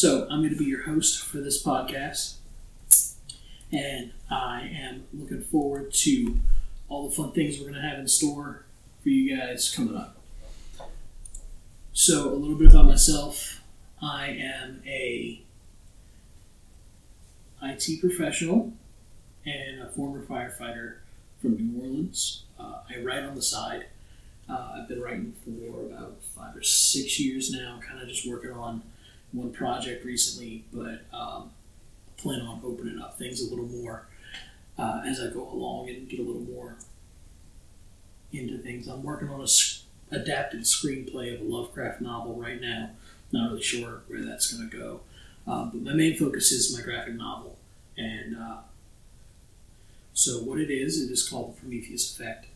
So, I'm going to be your host for this podcast, and I am looking forward to all the fun things we're going to have in store for you guys coming up. So, a little bit about myself I am a IT professional and a former firefighter from New Orleans. Uh, I write on the side. Uh, I've been writing for about five or six years now, kind of just working on one project recently, but um, plan on opening up things a little more uh, as I go along and get a little more into things. I'm working on a s- adapted screenplay of a Lovecraft novel right now. Not really sure where that's going to go, uh, but my main focus is my graphic novel, and uh, so what it is, it is called the Prometheus Effect.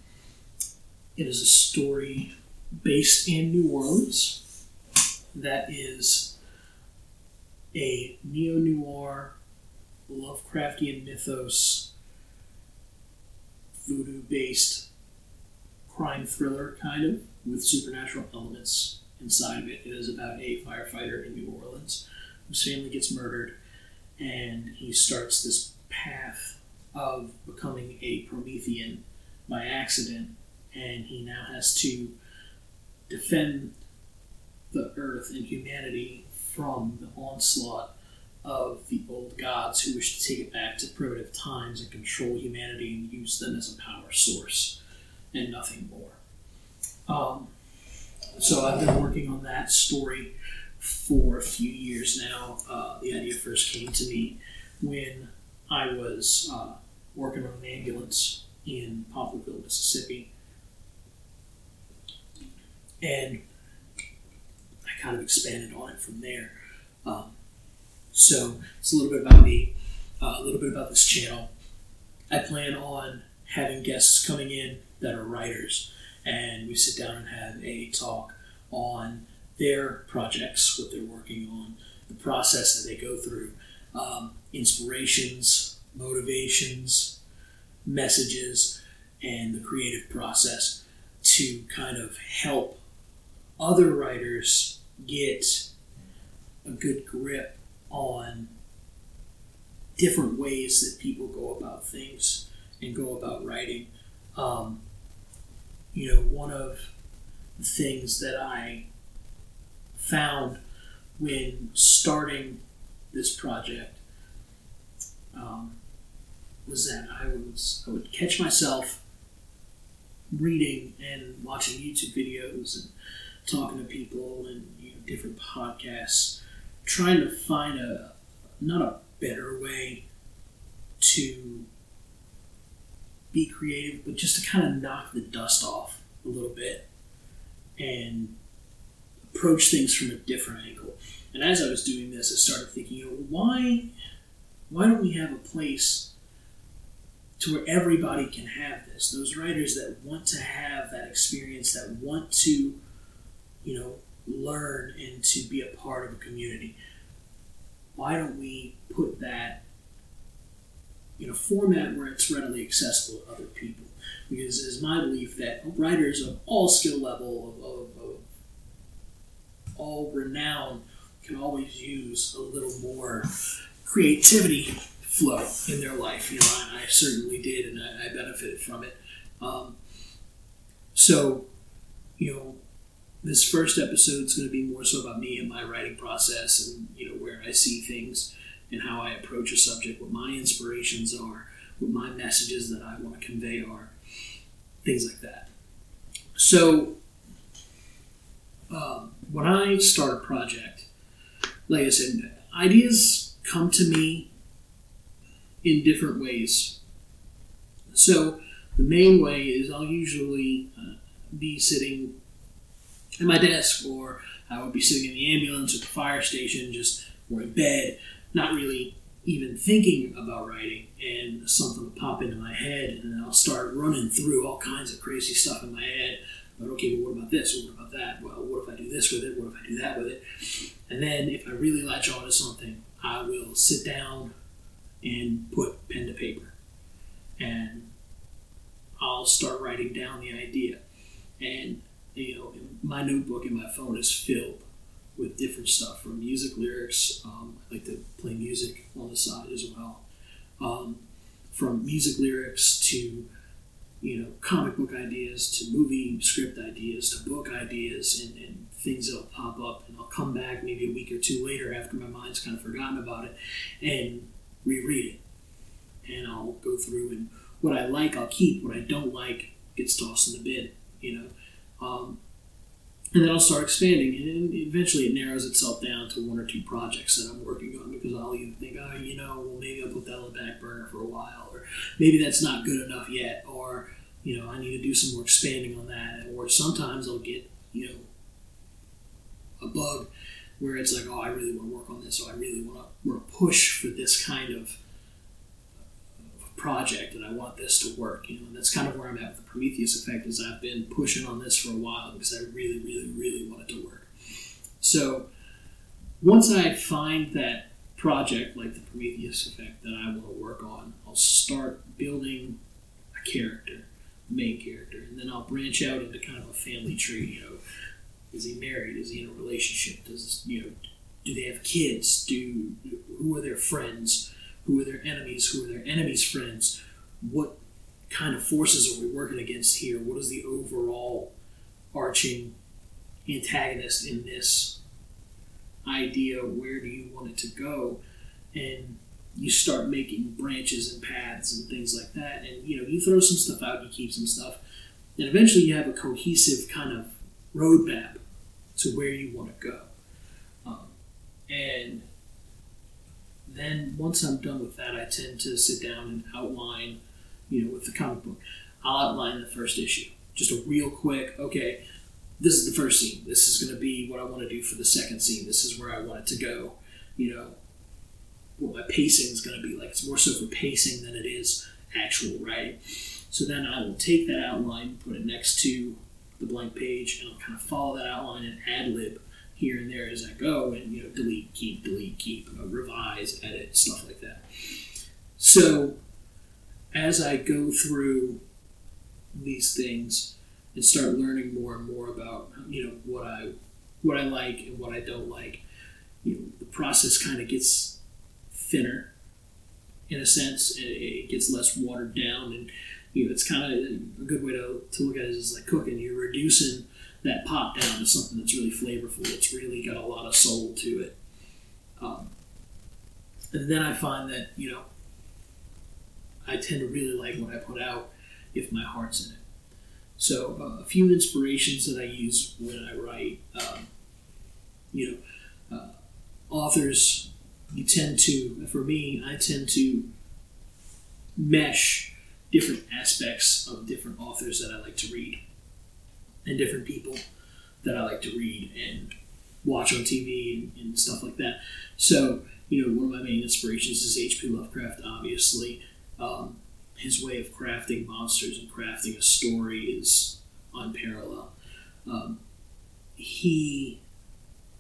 It is a story based in New Orleans that is a neo noir Lovecraftian mythos voodoo based crime thriller kind of with supernatural elements inside of it. It is about a firefighter in New Orleans whose family gets murdered and he starts this path of becoming a Promethean by accident and he now has to defend the earth and humanity from the onslaught of the old gods who wish to take it back to primitive times and control humanity and use them as a power source and nothing more. Um, so I've been working on that story for a few years now. Uh, the idea first came to me when I was uh, working on an ambulance in Poplarville, Mississippi. And kind of expanded on it from there. Um, so it's a little bit about me, uh, a little bit about this channel. I plan on having guests coming in that are writers, and we sit down and have a talk on their projects, what they're working on, the process that they go through, um, inspirations, motivations, messages, and the creative process to kind of help other writers get a good grip on different ways that people go about things and go about writing. Um, you know, one of the things that I found when starting this project um, was that I was I would catch myself reading and watching YouTube videos and talking to people and different podcasts, trying to find a not a better way to be creative, but just to kind of knock the dust off a little bit and approach things from a different angle. And as I was doing this, I started thinking, you know, why why don't we have a place to where everybody can have this? Those writers that want to have that experience, that want to, you know, learn and to be a part of a community. Why don't we put that in a format where it's readily accessible to other people? Because it is my belief that writers of all skill level, of, of, of all renown, can always use a little more creativity flow in their life. You know, I, I certainly did, and I, I benefited from it. Um, so, you know, this first episode is going to be more so about me and my writing process, and you know where I see things and how I approach a subject, what my inspirations are, what my messages that I want to convey are, things like that. So, um, when I start a project, like I said, ideas come to me in different ways. So, the main way is I'll usually uh, be sitting at my desk, or I would be sitting in the ambulance at the fire station, just or in bed, not really even thinking about writing, and something will pop into my head, and then I'll start running through all kinds of crazy stuff in my head. But okay, well, what about this? What about that? Well, what if I do this with it? What if I do that with it? And then if I really latch on to something, I will sit down and put pen to paper, and I'll start writing down the idea. And you know, my notebook in my phone is filled with different stuff from music lyrics. Um, I like to play music on the side as well. Um, from music lyrics to you know comic book ideas to movie script ideas to book ideas and, and things that'll pop up and I'll come back maybe a week or two later after my mind's kind of forgotten about it and reread it and I'll go through and what I like I'll keep what I don't like gets tossed in the bin you know um, and then I'll start expanding, and eventually it narrows itself down to one or two projects that I'm working on because I'll either think, oh, you know, well, maybe I'll put that on the back burner for a while, or maybe that's not good enough yet, or you know, I need to do some more expanding on that, or sometimes I'll get, you know, a bug where it's like, oh, I really want to work on this, or I really want to, want to push for this kind of project and I want this to work. You know, and that's kind of where I'm at with the Prometheus effect is I've been pushing on this for a while because I really, really, really want it to work. So once I find that project like the Prometheus effect that I want to work on, I'll start building a character, main character, and then I'll branch out into kind of a family tree. You know, is he married? Is he in a relationship? Does you know? Do they have kids? Do who are their friends? Who are their enemies? Who are their enemies' friends? What kind of forces are we working against here? What is the overall arching antagonist in this idea? Where do you want it to go? And you start making branches and paths and things like that. And you know, you throw some stuff out, you keep some stuff, and eventually you have a cohesive kind of roadmap to where you want to go. Um, and then once I'm done with that, I tend to sit down and outline, you know, with the comic book, I'll outline the first issue. Just a real quick, okay, this is the first scene. This is going to be what I want to do for the second scene. This is where I want it to go. You know, what my pacing is going to be like. It's more so for pacing than it is actual writing. So then I will take that outline, put it next to the blank page, and I'll kind of follow that outline and ad lib here and there as I go, and you know, delete, keep, delete, keep, know, revise, edit, stuff like that. So as I go through these things and start learning more and more about you know what I what I like and what I don't like, you know, the process kind of gets thinner in a sense. It, it gets less watered down, and you know, it's kind of a good way to, to look at it is like cooking. You're reducing that pop down to something that's really flavorful. It's really got a lot of soul to it. Um, and then I find that you know I tend to really like what I put out if my heart's in it. So uh, a few inspirations that I use when I write, um, you know, uh, authors. You tend to, for me, I tend to mesh different aspects of different authors that I like to read and different people that I like to read and watch on TV and, and stuff like that. So, you know, one of my main inspirations is H.P. Lovecraft, obviously. Um, his way of crafting monsters and crafting a story is unparalleled. Um, he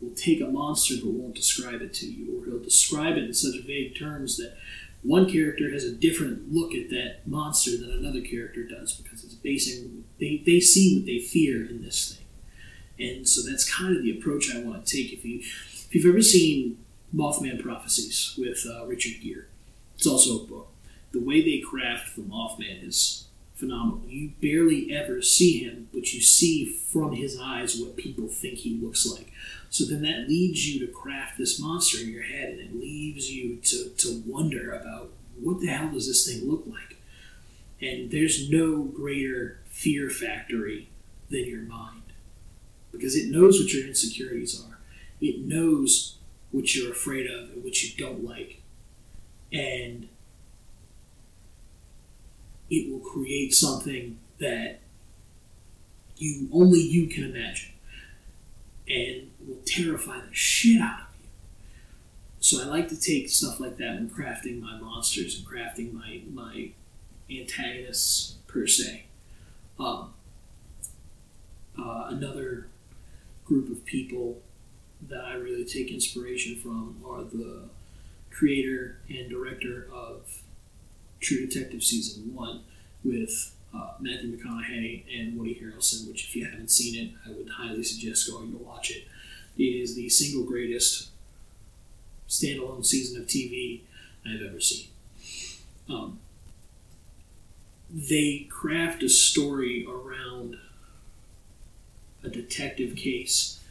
will take a monster but won't describe it to you, or he'll describe it in such vague terms that one character has a different look at that monster than another character does because it's basing they, they see what they fear in this thing. And so that's kind of the approach I want to take. If you if you've ever seen Mothman Prophecies with uh, Richard Gere, it's also a book. The way they craft the Mothman is phenomenal. You barely ever see him, but you see from his eyes what people think he looks like. So then that leads you to craft this monster in your head, and it leaves you to, to wonder about what the hell does this thing look like? And there's no greater fear factory than your mind because it knows what your insecurities are. It knows what you're afraid of and what you don't like. And it will create something that you only you can imagine and will terrify the shit out of you. So I like to take stuff like that when crafting my monsters and crafting my my antagonists per se. Um, uh, another group of people that I really take inspiration from are the creator and director of True Detective Season 1 with uh, Matthew McConaughey and Woody Harrelson, which, if you haven't seen it, I would highly suggest going to watch it. It is the single greatest standalone season of TV I've ever seen. Um, they craft a story around a detective case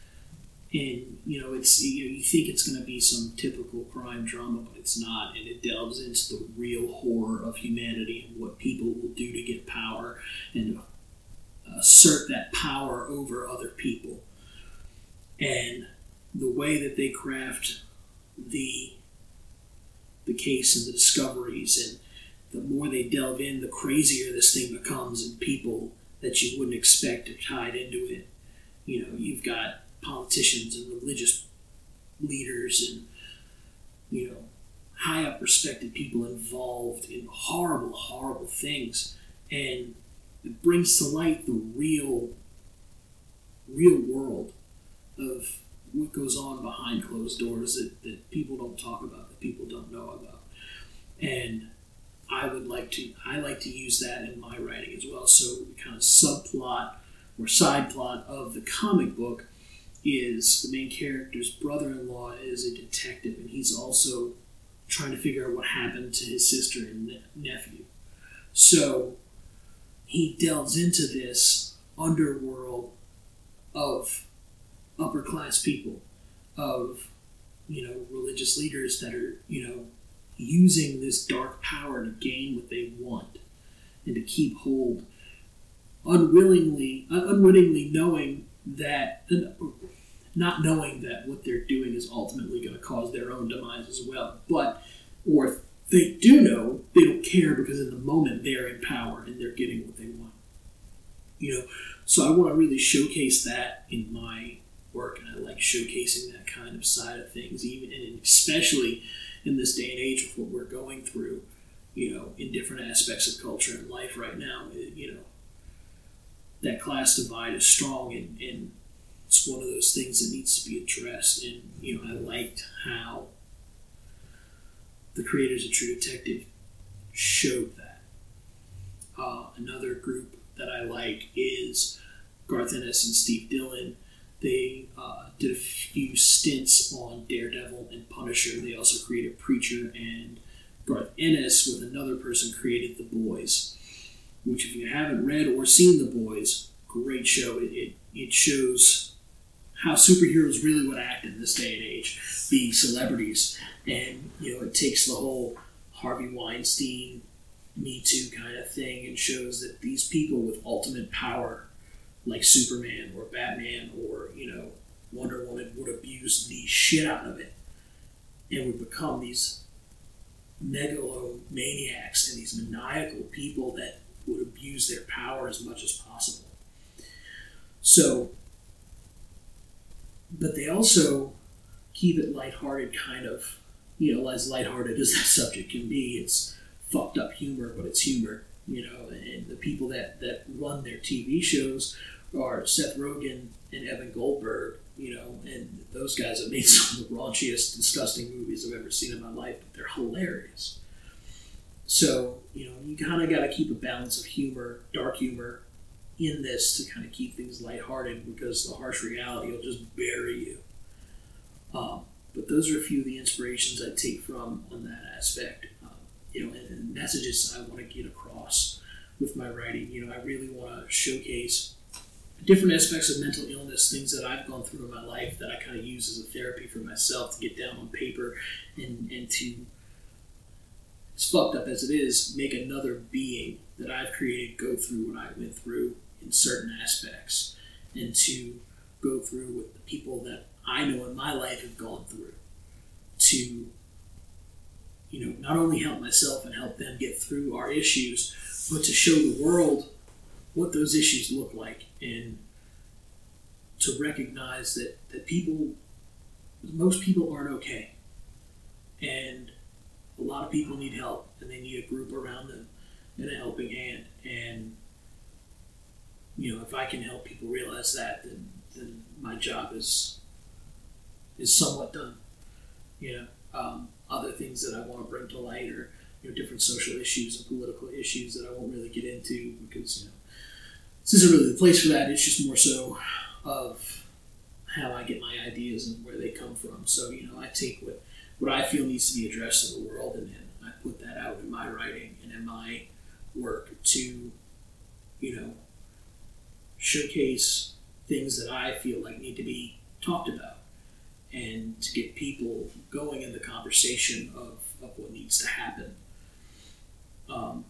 and you know it's you, know, you think it's going to be some typical crime drama but it's not and it delves into the real horror of humanity and what people will do to get power and assert that power over other people. And the way that they craft the the case and the discoveries and the more they delve in the crazier this thing becomes and people that you wouldn't expect are tied into it. You know you've got politicians and religious leaders and you know high up respected people involved in horrible horrible things. And it brings to light the real real world of what goes on behind closed doors that, that people don't talk about that people don't know about. And i would like to i like to use that in my writing as well. So kind of subplot or side plot of the comic book is the main character's brother-in-law is a detective and he's also trying to figure out what happened to his sister and ne- nephew. So he delves into this underworld of upper class people of you know religious leaders that are you know using this dark power to gain what they want and to keep hold unwillingly unwittingly knowing that not knowing that what they're doing is ultimately going to cause their own demise as well. But, or if they do know, they don't care because in the moment they're in power and they're getting what they want. You know, so I want to really showcase that in my work, and I like showcasing that kind of side of things, even and especially in this day and age of what we're going through. You know, in different aspects of culture and life right now, you know, that class divide is strong and, and it's one of those things that needs to be addressed. And you know, I liked how the creators of True Detective showed that. Uh, another group that I like is Garth Ennis and Steve Dillon. They uh, did a few stints on Daredevil and Punisher. They also created Preacher, and Garth Ennis, with another person, created The Boys, which, if you haven't read or seen The Boys, great show. It, it, it shows how superheroes really would act in this day and age, being celebrities. And, you know, it takes the whole Harvey Weinstein, Me Too kind of thing and shows that these people with ultimate power, like Superman or Batman or, you know, Wonder Woman, would abuse the shit out of it and would become these megalomaniacs and these maniacal people that would abuse their power as much as possible. So but they also keep it lighthearted, kind of, you know, as lighthearted as that subject can be. It's fucked up humor, but it's humor, you know. And the people that that run their TV shows are Seth Rogen and Evan Goldberg, you know, and those guys have made some of the raunchiest, disgusting movies I've ever seen in my life, but they're hilarious. So, you know, you kind of got to keep a balance of humor, dark humor, in this to kind of keep things lighthearted because the harsh reality will just bury you. Um, but those are a few of the inspirations I take from on that aspect. Um, you know, and, and messages I want to get across with my writing. You know, I really want to showcase different aspects of mental illness, things that I've gone through in my life that I kind of use as a therapy for myself to get down on paper and, and to, as fucked up as it is, make another being that I've created go through what I went through in certain aspects and to go through with the people that I know in my life have gone through to you know not only help myself and help them get through our issues but to show the world what those issues look like and to recognize that, that people most people aren't okay. And a lot of people need help and they need a group around them and a helping hand and you know, if I can help people realize that, then then my job is is somewhat done. You know, um, other things that I want to bring to light are you know different social issues and political issues that I won't really get into because you know this isn't really the place for that. It's just more so of how I get my ideas and where they come from. So you know, I take what what I feel needs to be addressed in the world, and then I put that out in my writing and in my work to, you know, showcase things that I feel like need to be talked about, and to get people going in the conversation of, of what needs to happen. Um,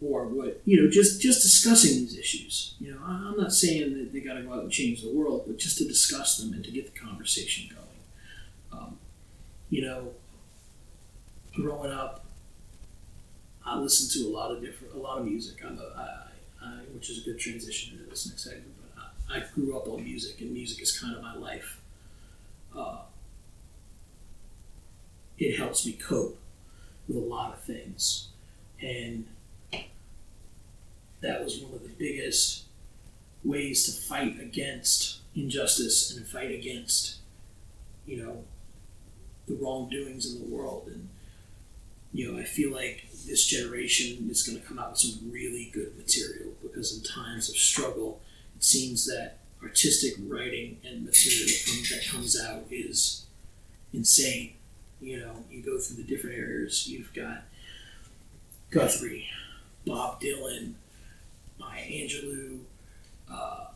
or what you know just just discussing these issues you know i'm not saying that they got to go out and change the world but just to discuss them and to get the conversation going you know growing up i listened to a lot of different a lot of music. I'm a, I, I, which is a good transition into this next segment but I, I grew up on music and music is kind of my life. Uh, it helps me cope with a lot of things. And that was one of the biggest ways to fight against injustice and fight against, you know, the wrongdoings in the world. And, you know, I feel like this generation is going to come out with some really good material because in times of struggle, it seems that artistic writing and material that comes out is insane. You know, you go through the different areas. You've got Guthrie, Bob Dylan, Maya Angelou, uh,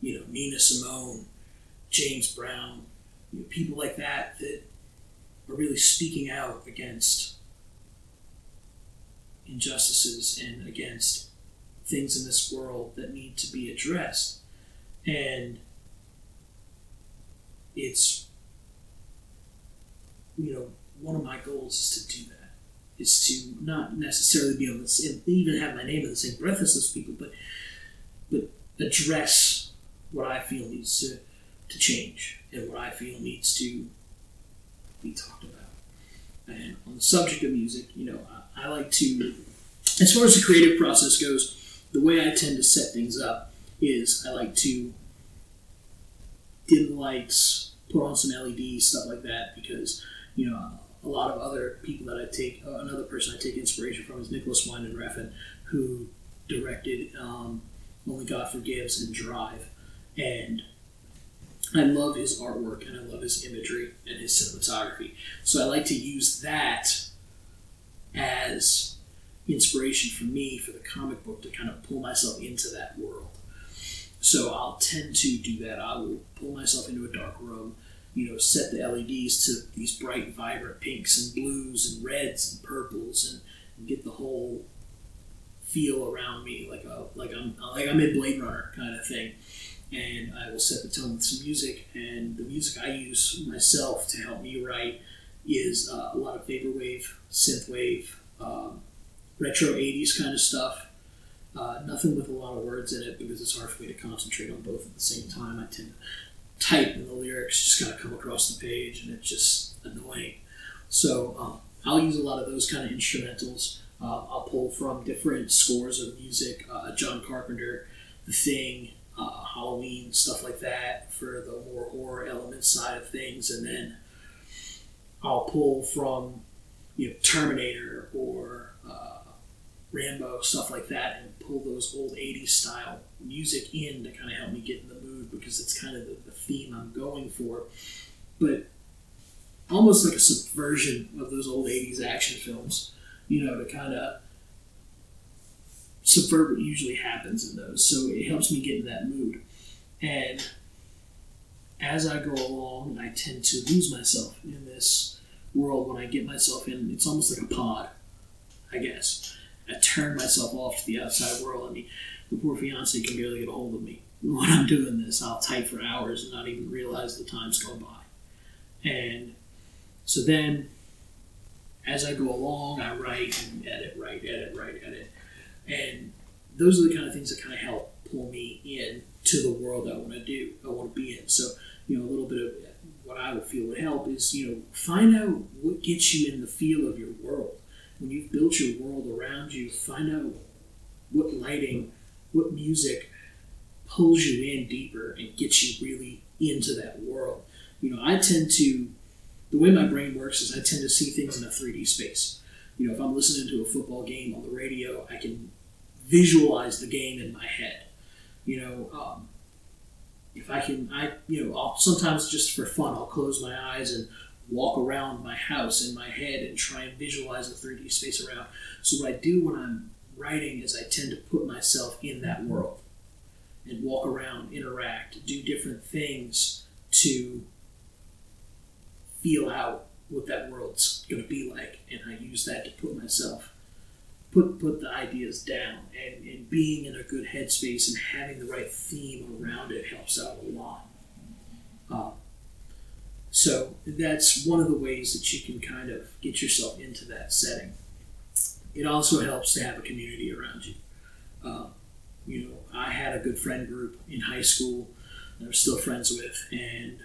you know, Nina Simone, James Brown, you know, people like that that are really speaking out against injustices and against things in this world that need to be addressed. And it's, you know, one of my goals is to do that is to not necessarily be on same, even have my name in the same breath as those people, but but address what I feel needs to, to change and what I feel needs to be talked about. And on the subject of music, you know, I, I like to, as far as the creative process goes, the way I tend to set things up is I like to dim the lights, put on some LEDs, stuff like that, because you know a lot of other people that I take, uh, another person I take inspiration from is Nicolas Winding Refn, who directed um, Only God Forgives and Drive. And I love his artwork and I love his imagery and his cinematography. So I like to use that as inspiration for me for the comic book to kind of pull myself into that world. So I'll tend to do that. I will pull myself into a dark room you know, set the LEDs to these bright, vibrant pinks and blues and reds and purples, and, and get the whole feel around me like a like I'm like I'm in Blade Runner kind of thing. And I will set the tone with some music, and the music I use myself to help me write is uh, a lot of vaporwave, synthwave, um, retro '80s kind of stuff. Uh, nothing with a lot of words in it because it's hard for me to concentrate on both at the same time. I tend to type and the lyrics just kind of come across the page and it's just annoying. So um, I'll use a lot of those kind of instrumentals. Uh, I'll pull from different scores of music, uh, John Carpenter, The Thing, uh, Halloween, stuff like that for the more horror element side of things, and then I'll pull from you know Terminator or uh, Rambo, stuff like that, and pull those old 80s style music in to kind of help me get in the mood because it's kind of the, the theme I'm going for. But almost like a subversion of those old 80s action films, you know, to kind of subvert what usually happens in those. So it helps me get in that mood. And as I go along, I tend to lose myself in this world when I get myself in. It's almost like a pod, I guess. I turn myself off to the outside world. I mean, the poor fiance can barely get a hold of me. When I'm doing this, I'll type for hours and not even realize the time's gone by. And so then, as I go along, I write and edit, write, edit, write, edit. And those are the kind of things that kind of help pull me in to the world I want to do, I want to be in. So, you know, a little bit of what I would feel would help is, you know, find out what gets you in the feel of your world when you've built your world around you, find out what lighting, what music pulls you in deeper and gets you really into that world. You know, I tend to, the way my brain works is I tend to see things in a 3D space. You know, if I'm listening to a football game on the radio, I can visualize the game in my head. You know, um, if I can, I you know, I'll sometimes just for fun, I'll close my eyes and walk around my house in my head and try and visualize the 3D space around. So what I do when I'm writing is I tend to put myself in that world and walk around, interact, do different things to feel out what that world's going to be like, and I use that to put myself put put the ideas down, and, and being in a good headspace and having the right theme around it helps out a lot. Um, so that's one of the ways that you can kind of get yourself into that setting. It also helps to have a community around you. Um, you know, I had a good friend group in high school that I'm still friends with, and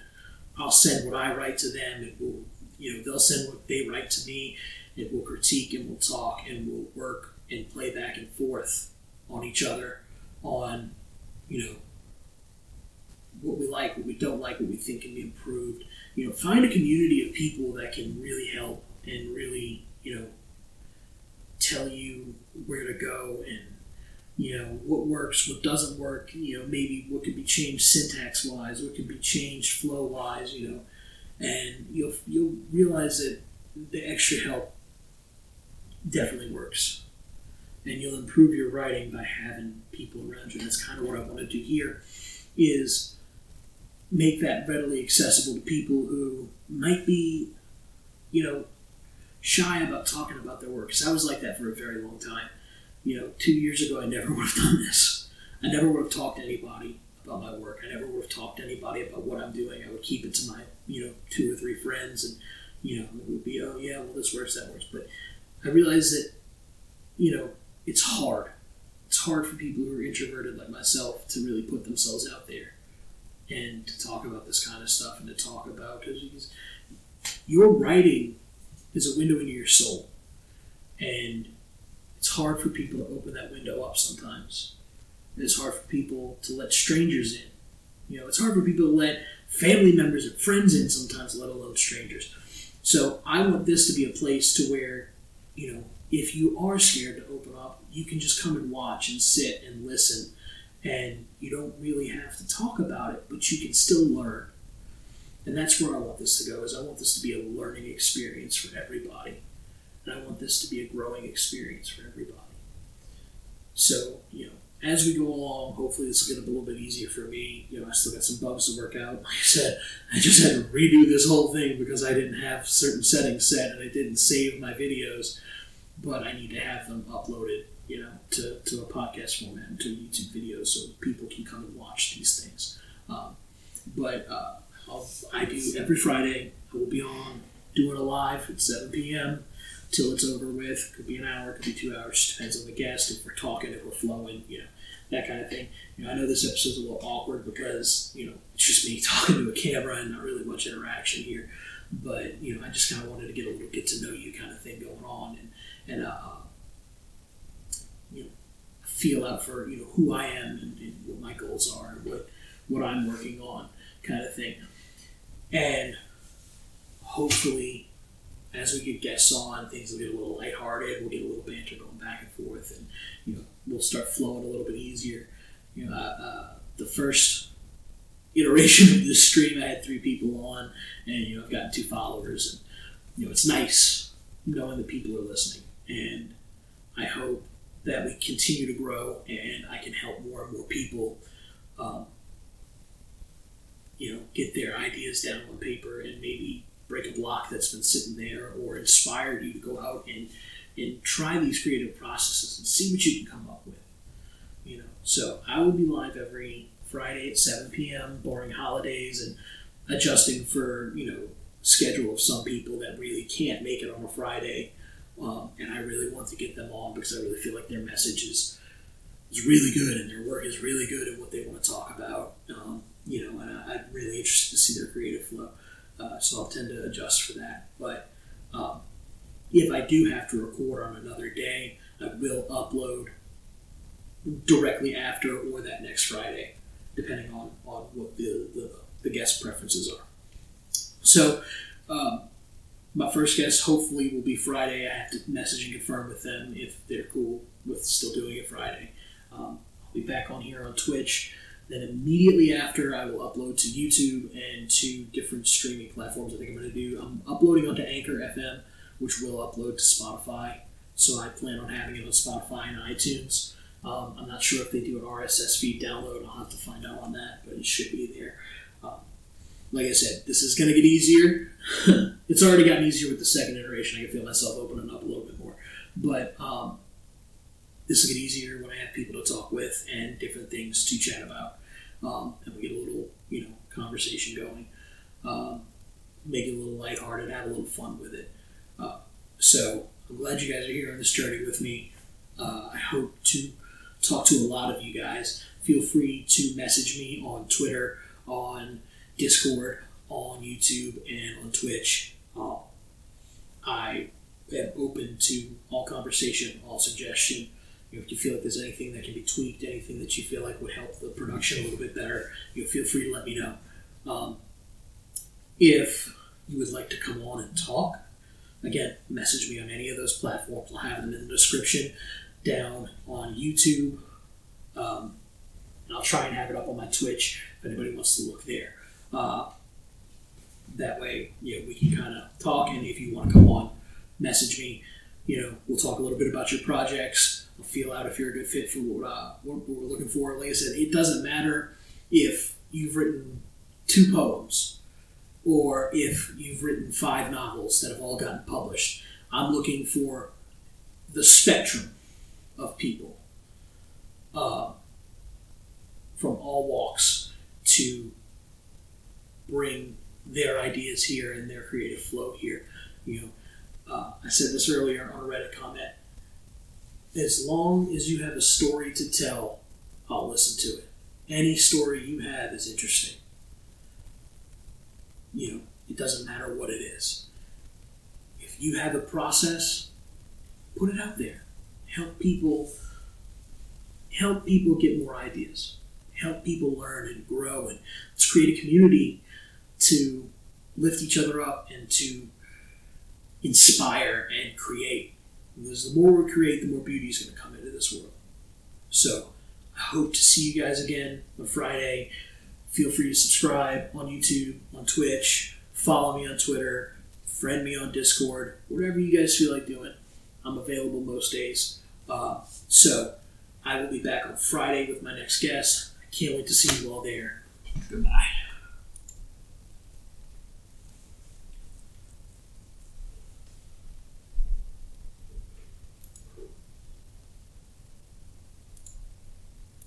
I'll send what I write to them. It will, you know, they'll send what they write to me. It will critique and we'll talk and we'll work and play back and forth on each other on, you know, what we like, what we don't like, what we think can be improved. You know, find a community of people that can really help and really, you know, tell you where to go and you know what works, what doesn't work. You know, maybe what could be changed syntax wise, what could be changed flow wise. You know, and you'll you'll realize that the extra help definitely works, and you'll improve your writing by having people around you. That's kind of what I want to do here, is make that readily accessible to people who might be, you know, shy about talking about their work. Because I was like that for a very long time you know, two years ago, I never would have done this. I never would have talked to anybody about my work. I never would have talked to anybody about what I'm doing. I would keep it to my, you know, two or three friends, and you know, it would be, oh yeah, well this works, that works. But I realized that, you know, it's hard. It's hard for people who are introverted like myself to really put themselves out there and to talk about this kind of stuff and to talk about because your writing is a window into your soul, and it's hard for people to open that window up sometimes. It's hard for people to let strangers in. You know, it's hard for people to let family members and friends in sometimes, let alone strangers. So I want this to be a place to where, you know, if you are scared to open up, you can just come and watch and sit and listen. And you don't really have to talk about it, but you can still learn. And that's where I want this to go is I want this to be a learning experience for everybody and I want this to be a growing experience for everybody. So, you know, as we go along, hopefully this will get a little bit easier for me. You know, I still got some bugs to work out. Like I said, I just had to redo this whole thing because I didn't have certain settings set and I didn't save my videos. But I need to have them uploaded, you know, to, to a podcast format and to YouTube videos so people can come and watch these things. Um, but uh, i do every Friday. I will be on doing a live at 7 p.m till it's over with. Could be an hour, could be two hours. Depends on the guest. If we're talking, if we're flowing, you know, that kind of thing. You know, I know this episode's a little awkward because you know it's just me talking to a camera and not really much interaction here. But you know, I just kind of wanted to get a little get to know you kind of thing going on and and uh, you know feel out for you know who I am and, and what my goals are and what what I'm working on kind of thing. And hopefully as we get guests on, things will get a little lighthearted. We'll get a little banter going back and forth, and you know we'll start flowing a little bit easier. You know, uh, uh, the first iteration of this stream, I had three people on, and you know I've gotten two followers, and you know it's nice knowing that people are listening, and I hope that we continue to grow, and I can help more and more people. Um, you know, get their ideas down on paper and maybe break a block that's been sitting there or inspired you to go out and and try these creative processes and see what you can come up with. You know, so I will be live every Friday at 7 p.m. Boring holidays and adjusting for you know schedule of some people that really can't make it on a Friday, um, and I really want to get them on because I really feel like their message is is really good and their work is really good at what they want to talk about. Um, you know, and I, I'm really interested to see their creative flow. So I'll tend to adjust for that. But um, if I do have to record on another day, I will upload directly after or that next Friday, depending on, on what the, the, the guest preferences are. So, um, my first guest hopefully will be Friday. I have to message and confirm with them if they're cool with still doing it Friday. Um, I'll be back on here on Twitch Then immediately after, I will upload to YouTube and to different streaming platforms. I think I'm going to do. I'm uploading onto Anchor FM, which will upload to Spotify. So I plan on having it on Spotify and iTunes. Um, I'm not sure if they do an RSS feed download. I'll have to find out on that, but it should be there. Um, like I said, this is going to get easier. it's already gotten easier with the second iteration. I can feel myself opening up a little bit more, but um, this will get easier when I have people to talk with and different things to chat about, um, and we get a little, you know, conversation going. Um, make it a little lighthearted, have a little fun with it. Uh, so I'm glad you guys are here on this journey with me. Uh, I hope to talk to a lot of you guys. Feel free to message me on Twitter, on Discord, on YouTube, and on Twitch. Uh, I am open to all conversation, all suggestion. You know, if you feel like there's anything that can be tweaked, anything that you feel like would help the production a little bit better, you know, feel free to let me know. Um, if you would like to come on and talk, again, message me on any of those platforms. I'll have them in the description down on YouTube. Um, and I'll try and have it up on my Twitch if anybody wants to look there. Uh, that way, you know, we can kind of talk, and if you want to come on, message me. You know, we'll talk a little bit about your projects. We'll feel out if you're a good fit for what, uh, what we're looking for. Like I said, it doesn't matter if you've written two poems or if you've written five novels that have all gotten published. I'm looking for the spectrum of people uh, from all walks to bring their ideas here and their creative flow here. You know, uh, I said this earlier on a Reddit comment. As long as you have a story to tell, I'll listen to it. Any story you have is interesting. You know, it doesn't matter what it is. If you have a process, put it out there. Help people help people get more ideas. Help people learn and grow and let's create a community to lift each other up and to inspire and create. Because the more we create, the more beauty is going to come into this world. So I hope to see you guys again on Friday. Feel free to subscribe on YouTube, on Twitch, follow me on Twitter, friend me on Discord, whatever you guys feel like doing. I'm available most days. Uh, so I will be back on Friday with my next guest. I can't wait to see you all there. Goodbye.